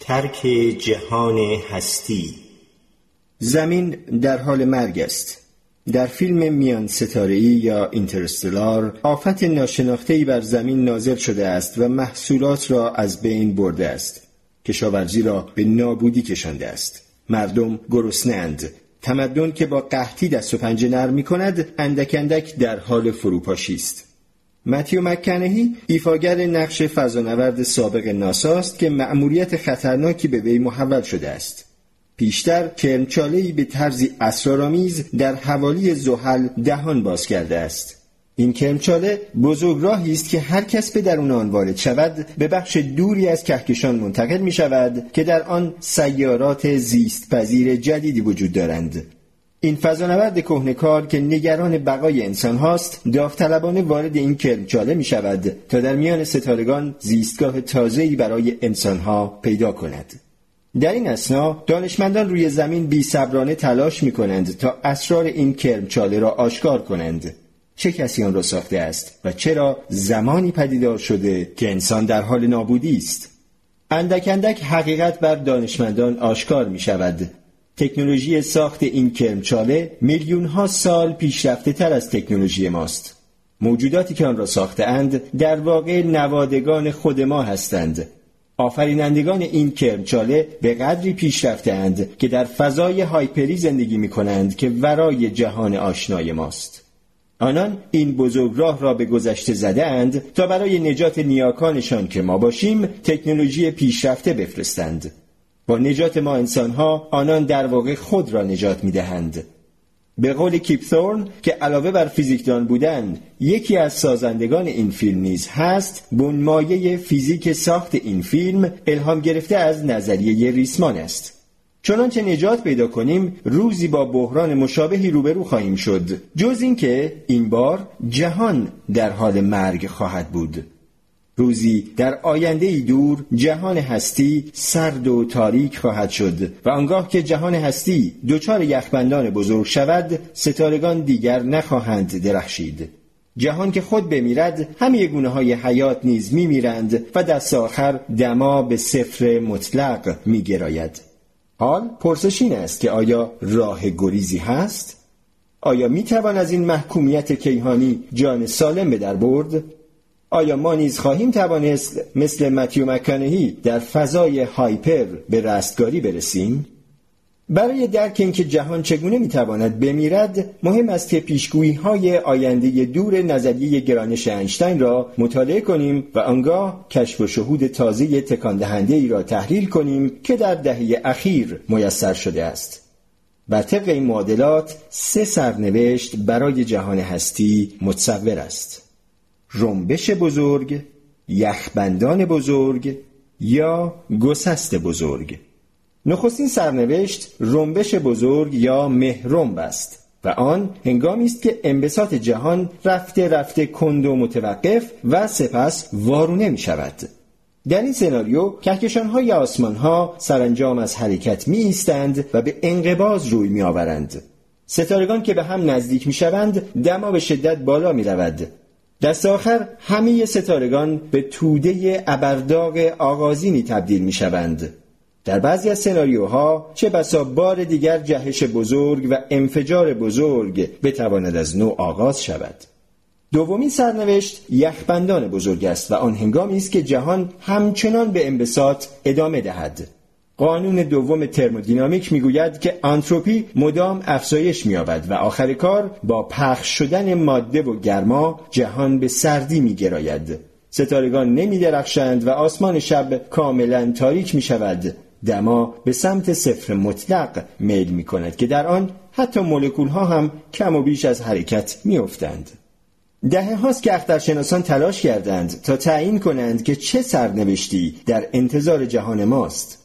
ترک جهان هستی. زمین در حال مرگ است. در فیلم میان ستاره‌ای یا اینترستلار آفت ناشناخته‌ای بر زمین نازل شده است و محصولات را از بین برده است. کشاورزی را به نابودی کشانده است. مردم گرسنه‌اند. تمدن که با قحطی دست و پنجه نرم می کند اندک اندک در حال فروپاشی است. متیو مکنهی ایفاگر نقش فضانورد سابق ناساست که مأموریت خطرناکی به وی محول شده است. پیشتر کرمچاله‌ای به طرزی اسرارآمیز در حوالی زحل دهان باز کرده است. این کرمچاله راهی است که هر کس به درون آن وارد شود به بخش دوری از کهکشان منتقل می شود که در آن سیارات زیست پذیر جدیدی وجود دارند. این فضانورد کهنکار که نگران بقای انسان هاست داوطلبانه وارد این کرمچاله می شود تا در میان ستارگان زیستگاه تازه‌ای برای انسانها پیدا کند. در این اسنا دانشمندان روی زمین بی تلاش می کنند تا اسرار این کرمچاله را آشکار کنند. چه کسی آن را ساخته است و چرا زمانی پدیدار شده که انسان در حال نابودی است؟ اندک اندک حقیقت بر دانشمندان آشکار می شود تکنولوژی ساخت این کرمچاله میلیون ها سال پیشرفته تر از تکنولوژی ماست. موجوداتی که آن را ساخته اند در واقع نوادگان خود ما هستند. آفرینندگان این کرمچاله به قدری پیشرفته اند که در فضای هایپری زندگی می کنند که ورای جهان آشنای ماست. آنان این بزرگ راه را به گذشته زده اند تا برای نجات نیاکانشان که ما باشیم تکنولوژی پیشرفته بفرستند. با نجات ما انسانها آنان در واقع خود را نجات می دهند به قول کیپثورن که علاوه بر فیزیکدان بودن یکی از سازندگان این فیلم نیز هست بنمایه فیزیک ساخت این فیلم الهام گرفته از نظریه ریسمان است. چنانچه نجات پیدا کنیم روزی با بحران مشابهی روبرو خواهیم شد. جز اینکه این بار جهان در حال مرگ خواهد بود. روزی در آینده دور جهان هستی سرد و تاریک خواهد شد و آنگاه که جهان هستی دچار یخبندان بزرگ شود ستارگان دیگر نخواهند درخشید. جهان که خود بمیرد همه گونه های حیات نیز میمیرند و دست آخر دما به صفر مطلق میگراید. حال پرسش این است که آیا راه گریزی هست؟ آیا می‌توان از این محکومیت کیهانی جان سالم به در برد؟ آیا ما نیز خواهیم توانست مثل متیو مکنهی در فضای هایپر به رستگاری برسیم؟ برای درک اینکه جهان چگونه می‌تواند بمیرد مهم است که پیشگویی های آینده دور نظریه گرانش انشتین را مطالعه کنیم و آنگاه کشف و شهود تازه تکان ای را تحلیل کنیم که در دهه اخیر میسر شده است. بر طبق این معادلات سه سرنوشت برای جهان هستی متصور است. رنبش بزرگ یخبندان بزرگ یا گسست بزرگ. نخستین سرنوشت رنبش بزرگ یا مهرنب است و آن هنگامی است که انبساط جهان رفته رفته کند و متوقف و سپس وارونه می شود در این سناریو کهکشان های آسمان ها سرانجام از حرکت می ایستند و به انقباز روی می آورند ستارگان که به هم نزدیک می شوند دما به شدت بالا می رود دست آخر همه ستارگان به توده ابرداغ آغازینی تبدیل می شوند در بعضی از سناریوها چه بسا بار دیگر جهش بزرگ و انفجار بزرگ بتواند از نو آغاز شود. دومین سرنوشت یخبندان بزرگ است و آن هنگامی است که جهان همچنان به انبساط ادامه دهد. قانون دوم ترمودینامیک می‌گوید که آنتروپی مدام افزایش مییابد و آخر کار با پخش شدن ماده و گرما جهان به سردی میگراید. ستارگان نمیدرخشند و آسمان شب کاملا تاریک می شود دما به سمت صفر مطلق میل می کند که در آن حتی مولکول ها هم کم و بیش از حرکت می افتند. دهه هاست که اخترشناسان تلاش کردند تا تعیین کنند که چه سرنوشتی در انتظار جهان ماست.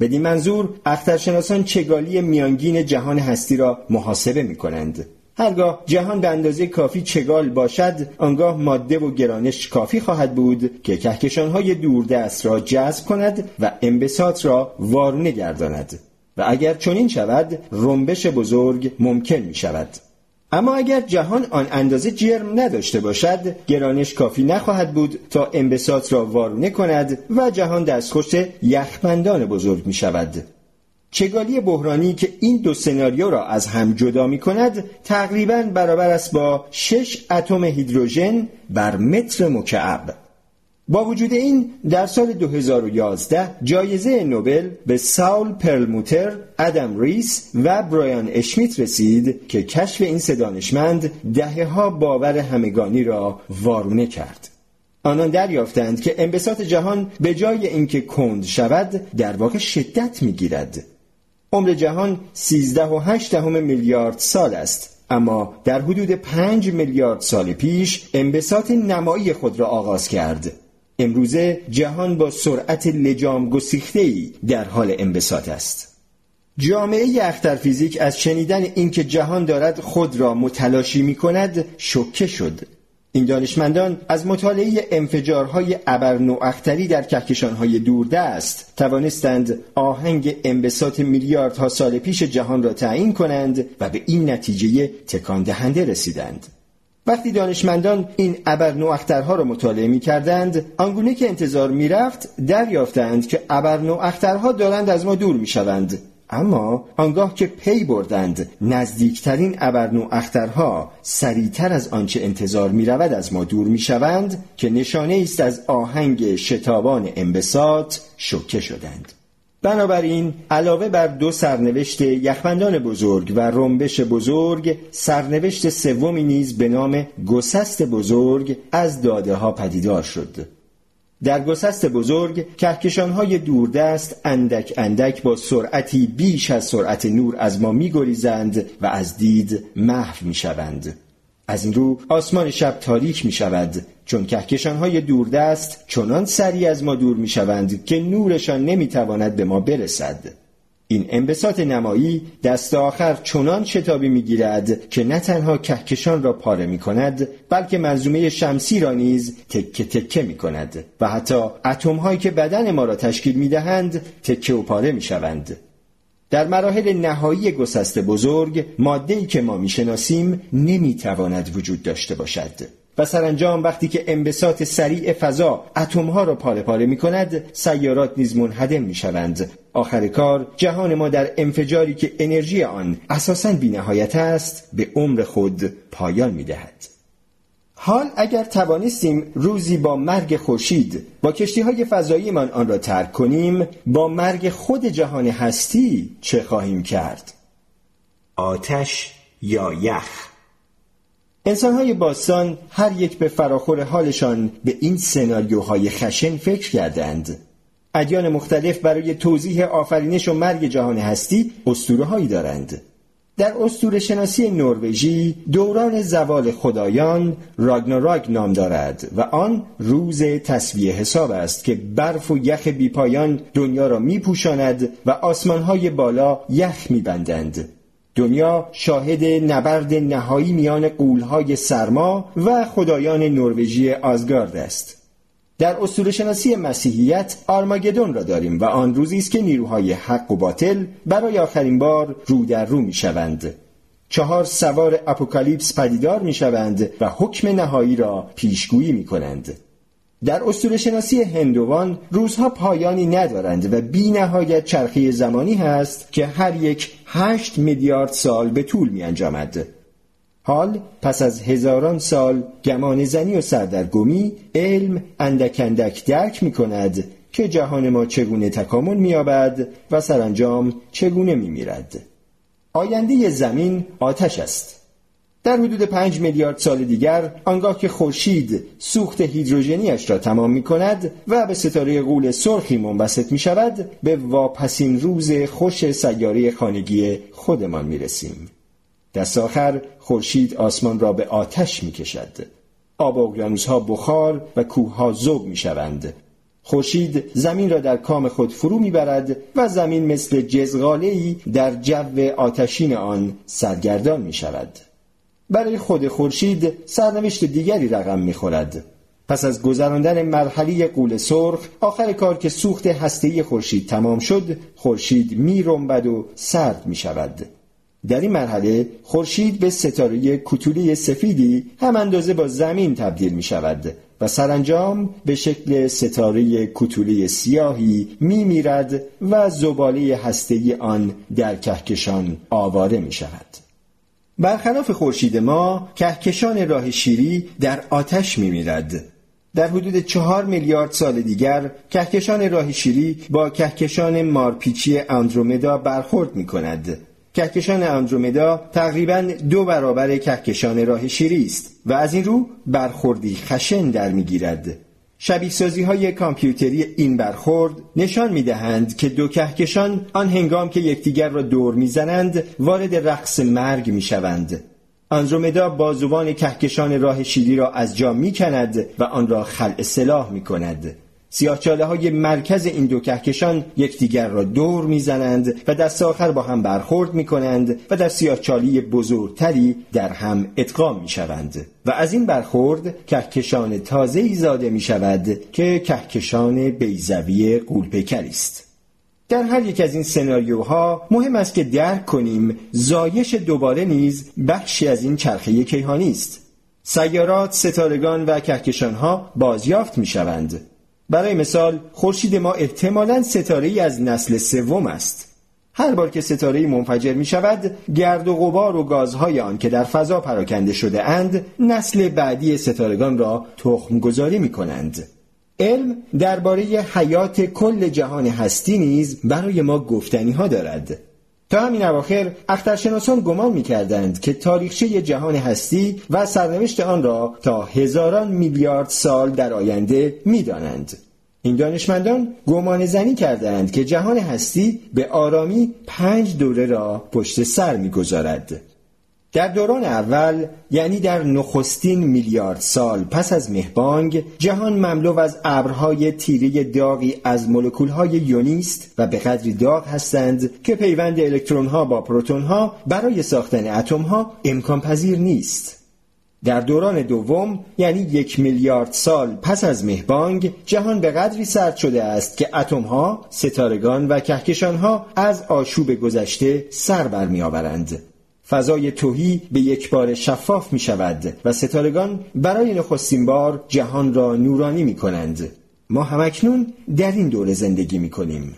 بدین منظور اخترشناسان چگالی میانگین جهان هستی را محاسبه می کنند. هرگاه جهان به اندازه کافی چگال باشد آنگاه ماده و گرانش کافی خواهد بود که کهکشانهای دوردست را جذب کند و انبساط را وارونه گرداند. و اگر چنین شود رنبش بزرگ ممکن می شود اما اگر جهان آن اندازه جرم نداشته باشد گرانش کافی نخواهد بود تا انبساط را وارونه کند و جهان دستخوش یخبندان بزرگ می شود چگالی بحرانی که این دو سناریو را از هم جدا می کند تقریبا برابر است با شش اتم هیدروژن بر متر مکعب با وجود این در سال 2011 جایزه نوبل به ساول پرلموتر، ادم ریس و برایان اشمیت رسید که کشف این سه دانشمند دهه ها باور همگانی را وارونه کرد. آنان دریافتند که انبساط جهان به جای اینکه کند شود در واقع شدت می‌گیرد. عمر جهان 13 و 8 میلیارد سال است اما در حدود 5 میلیارد سال پیش انبساط نمایی خود را آغاز کرد امروزه جهان با سرعت لجام ای در حال انبساط است. جامعه اخترفیزیک از شنیدن اینکه جهان دارد خود را متلاشی می کند شکه شد. این دانشمندان از مطالعه انفجارهای ابرنواختری در کهکشانهای دوردست توانستند آهنگ انبساط میلیاردها سال پیش جهان را تعیین کنند و به این نتیجه تکان دهنده رسیدند. وقتی دانشمندان این ابرنواخترها را مطالعه می کردند آنگونه که انتظار می رفت دریافتند که ابرنواخترها دارند از ما دور می شوند اما آنگاه که پی بردند نزدیکترین ابرنواخترها سریعتر از آنچه انتظار می رود از ما دور می شوند که نشانه است از آهنگ شتابان انبساط شکه شدند. بنابراین علاوه بر دو سرنوشت یخبندان بزرگ و رنبش بزرگ سرنوشت سومی نیز به نام گسست بزرگ از داده ها پدیدار شد. در گسست بزرگ کهکشانهای دوردست اندک اندک با سرعتی بیش از سرعت نور از ما میگریزند و از دید محو می‌شوند. از این رو آسمان شب تاریک می شود چون کهکشان های دوردست چنان سریع از ما دور می شوند که نورشان نمی تواند به ما برسد. این انبساط نمایی دست آخر چنان شتابی می گیرد که نه تنها کهکشان را پاره می کند بلکه منظومه شمسی را نیز تکه تکه می کند و حتی اتم هایی که بدن ما را تشکیل می دهند تکه و پاره می شوند در مراحل نهایی گسست بزرگ ماده‌ای که ما می‌شناسیم نمی‌تواند وجود داشته باشد. و سرانجام وقتی که انبساط سریع فضا اتمها را پاره پاره می کند سیارات نیز منهدم می شوند آخر کار جهان ما در انفجاری که انرژی آن اساساً بینهایت است به عمر خود پایان می دهد. حال اگر توانستیم روزی با مرگ خورشید با کشتی های فضایی من آن را ترک کنیم با مرگ خود جهان هستی چه خواهیم کرد؟ آتش یا یخ انسان های باستان هر یک به فراخور حالشان به این سناریوهای خشن فکر کردند. ادیان مختلف برای توضیح آفرینش و مرگ جهان هستی اسطوره هایی دارند. در استور شناسی نروژی دوران زوال خدایان راگناراگ نام دارد و آن روز تصویه حساب است که برف و یخ بیپایان دنیا را میپوشاند و آسمانهای بالا یخ میبندند. دنیا شاهد نبرد نهایی میان قولهای سرما و خدایان نروژی آزگارد است در اصول شناسی مسیحیت آرماگدون را داریم و آن روزی است که نیروهای حق و باطل برای آخرین بار رو در رو می شوند. چهار سوار اپوکالیپس پدیدار می شوند و حکم نهایی را پیشگویی می کنند. در اصول شناسی هندوان روزها پایانی ندارند و بی نهایت چرخی زمانی هست که هر یک هشت میلیارد سال به طول می انجامد. حال پس از هزاران سال گمان زنی و سردرگمی علم اندک اندک درک می کند که جهان ما چگونه تکامل مییابد و سرانجام چگونه میمیرد آینده زمین آتش است در حدود پنج میلیارد سال دیگر آنگاه که خورشید سوخت هیدروژنیش را تمام می کند و به ستاره غول سرخی منبسط می شود به واپسین روز خوش سیاره خانگی خودمان می رسیم. دست آخر خورشید آسمان را به آتش می کشد. آب ها بخار و کوهها زوب می شوند. خورشید زمین را در کام خود فرو می‌برد و زمین مثل جزغاله‌ای در جو آتشین آن سرگردان می شود. برای خود خورشید سرنوشت دیگری رقم می‌خورد. پس از گذراندن مرحله قول سرخ آخر کار که سوخت هسته‌ای خورشید تمام شد خورشید می و سرد می شود در این مرحله خورشید به ستاره کوتولی سفیدی هم اندازه با زمین تبدیل می شود و سرانجام به شکل ستاره کوتولی سیاهی می میرد و زباله هستهی آن در کهکشان آواره می شود. برخلاف خورشید ما کهکشان راه شیری در آتش می میرد. در حدود چهار میلیارد سال دیگر کهکشان راه شیری با کهکشان مارپیچی اندرومدا برخورد می کند کهکشان اندرومدا تقریبا دو برابر کهکشان راه شیری است و از این رو برخوردی خشن در می‌گیرد شبیه سازی های کامپیوتری این برخورد نشان می دهند که دو کهکشان آن هنگام که یکدیگر را دور می‌زنند وارد رقص مرگ می شوند. اندرومدا بازوان کهکشان راه شیری را از جا می کند و آن را خلع سلاح می کند. سیاهچاله های مرکز این دو کهکشان یکدیگر را دور می‌زنند و دست آخر با هم برخورد می کنند و در سیاهچالی بزرگتری در هم ادغام می شوند و از این برخورد کهکشان تازه ای زاده می شود که کهکشان بیزوی قولپیکر است. در هر یک از این سناریوها مهم است که درک کنیم زایش دوباره نیز بخشی از این چرخه کیهانی است. سیارات، ستارگان و کهکشانها بازیافت می شوند برای مثال خورشید ما احتمالا ستاره ای از نسل سوم است. هر بار که ستاره منفجر می شود گرد و غبار و گازهای آن که در فضا پراکنده شده اند نسل بعدی ستارگان را تخم گذاری می کنند علم درباره حیات کل جهان هستی نیز برای ما گفتنی ها دارد. تا همین اواخر اخترشناسان گمان می‌کردند که تاریخچه جهان هستی و سرنوشت آن را تا هزاران میلیارد سال در آینده می‌دانند. این دانشمندان گمان زنی کردند که جهان هستی به آرامی پنج دوره را پشت سر می‌گذارد. در دوران اول یعنی در نخستین میلیارد سال پس از مهبانگ جهان مملو از ابرهای تیره داغی از مولکولهای یونیست و به قدری داغ هستند که پیوند الکترونها با پروتونها برای ساختن اتمها امکان پذیر نیست در دوران دوم یعنی یک میلیارد سال پس از مهبانگ جهان به قدری سرد شده است که اتمها، ستارگان و کهکشانها از آشوب گذشته سر برمیآورند. فضای توهی به یک بار شفاف می شود و ستارگان برای نخستین بار جهان را نورانی می کنند. ما همکنون در این دوره زندگی می کنیم.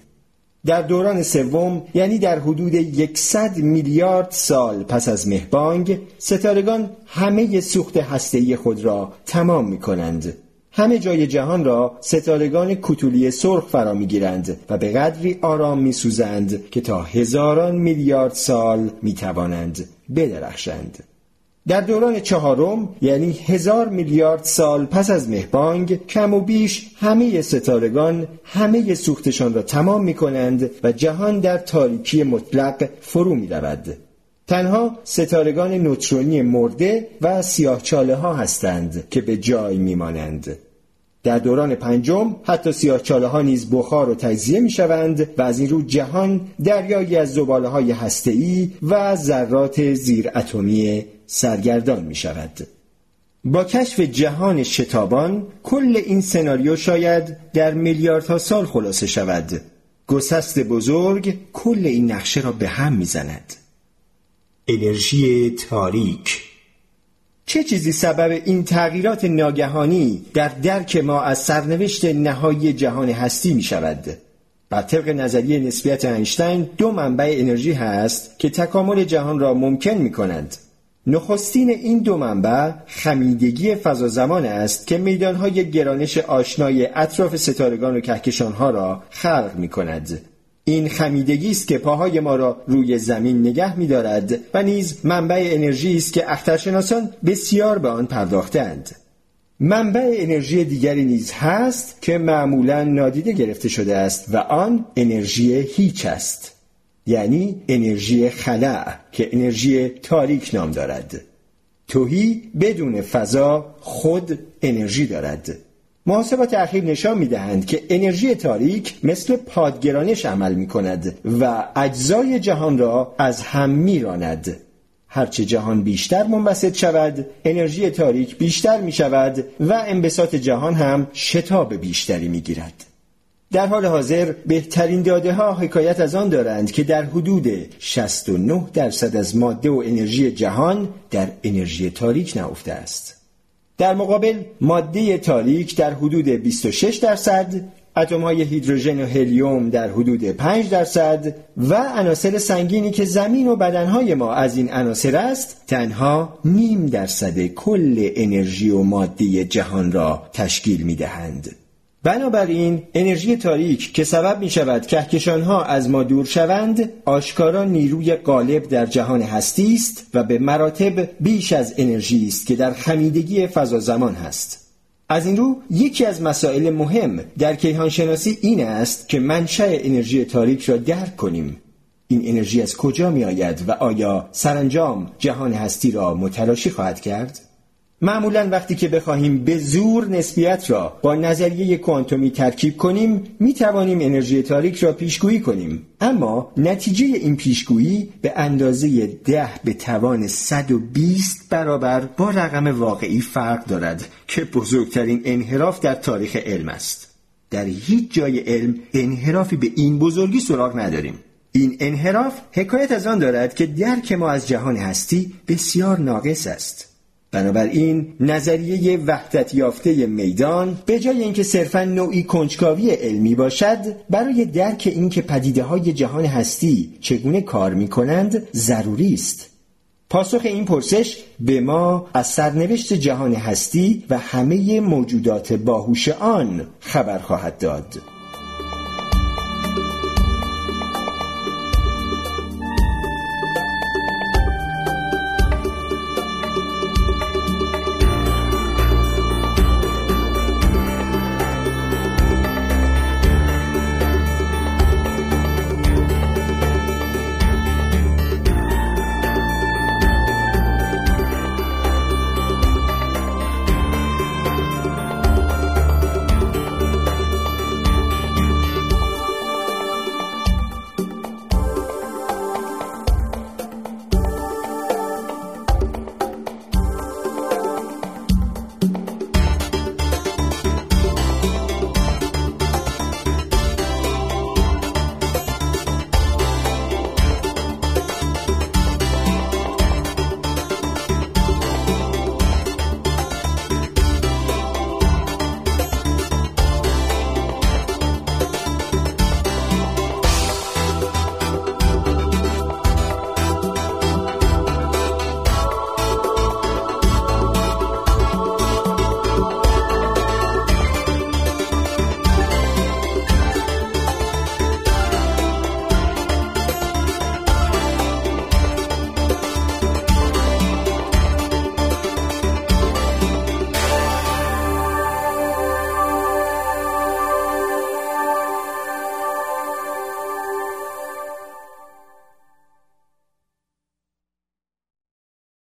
در دوران سوم یعنی در حدود یکصد میلیارد سال پس از مهبانگ ستارگان همه سوخت هسته‌ای خود را تمام می کنند همه جای جهان را ستارگان کتولی سرخ فرا می‌گیرند و به قدری آرام میسوزند که تا هزاران میلیارد سال می‌توانند بدرخشند در دوران چهارم یعنی هزار میلیارد سال پس از مهبانگ کم و بیش همه ستارگان همه سوختشان را تمام می کنند و جهان در تاریکی مطلق فرو می رود. تنها ستارگان نوترونی مرده و سیاهچاله ها هستند که به جای میمانند. در دوران پنجم حتی سیاهچاله ها نیز بخار و تجزیه می شوند و از این رو جهان دریایی از زباله های هسته‌ای و ذرات زیر اتمی سرگردان می شود. با کشف جهان شتابان کل این سناریو شاید در میلیاردها سال خلاصه شود. گسست بزرگ کل این نقشه را به هم می‌زند. انرژی تاریک چه چیزی سبب این تغییرات ناگهانی در درک ما از سرنوشت نهایی جهان هستی می شود؟ بر طبق نظریه نسبیت اینشتین دو منبع انرژی هست که تکامل جهان را ممکن می کنند. نخستین این دو منبع خمیدگی فضا زمان است که میدانهای گرانش آشنای اطراف ستارگان و کهکشانها را خلق می کند. این خمیدگی است که پاهای ما را روی زمین نگه می دارد و نیز منبع انرژی است که اخترشناسان بسیار به آن پرداختند. منبع انرژی دیگری نیز هست که معمولا نادیده گرفته شده است و آن انرژی هیچ است. یعنی انرژی خلع که انرژی تاریک نام دارد. توهی بدون فضا خود انرژی دارد. محاسبات اخیر نشان می دهند که انرژی تاریک مثل پادگرانش عمل می کند و اجزای جهان را از هم می راند. هرچه جهان بیشتر منبسط شود انرژی تاریک بیشتر می شود و انبساط جهان هم شتاب بیشتری می گیرد. در حال حاضر بهترین داده ها حکایت از آن دارند که در حدود 69 درصد از ماده و انرژی جهان در انرژی تاریک نهفته است. در مقابل ماده تاریک در حدود 26 درصد اتم های هیدروژن و هلیوم در حدود 5 درصد و عناصر سنگینی که زمین و بدنهای ما از این عناصر است تنها نیم درصد کل انرژی و ماده جهان را تشکیل می دهند. بنابراین انرژی تاریک که سبب می شود کهکشانها از ما دور شوند آشکارا نیروی غالب در جهان هستی است و به مراتب بیش از انرژی است که در خمیدگی فضا زمان هست از این رو یکی از مسائل مهم در کیهانشناسی این است که منشأ انرژی تاریک را درک کنیم این انرژی از کجا می آید و آیا سرانجام جهان هستی را متلاشی خواهد کرد؟ معمولا وقتی که بخواهیم به زور نسبیت را با نظریه کوانتومی ترکیب کنیم می توانیم انرژی تاریک را پیشگویی کنیم. اما نتیجه این پیشگویی به اندازه ده به توان 120 برابر با رقم واقعی فرق دارد که بزرگترین انحراف در تاریخ علم است. در هیچ جای علم انحرافی به این بزرگی سراغ نداریم. این انحراف حکایت از آن دارد که درک ما از جهان هستی بسیار ناقص است. بنابراین نظریه وحدت یافته میدان به جای اینکه صرفا نوعی کنجکاوی علمی باشد برای درک اینکه پدیده های جهان هستی چگونه کار می کنند ضروری است. پاسخ این پرسش به ما از سرنوشت جهان هستی و همه موجودات باهوش آن خبر خواهد داد.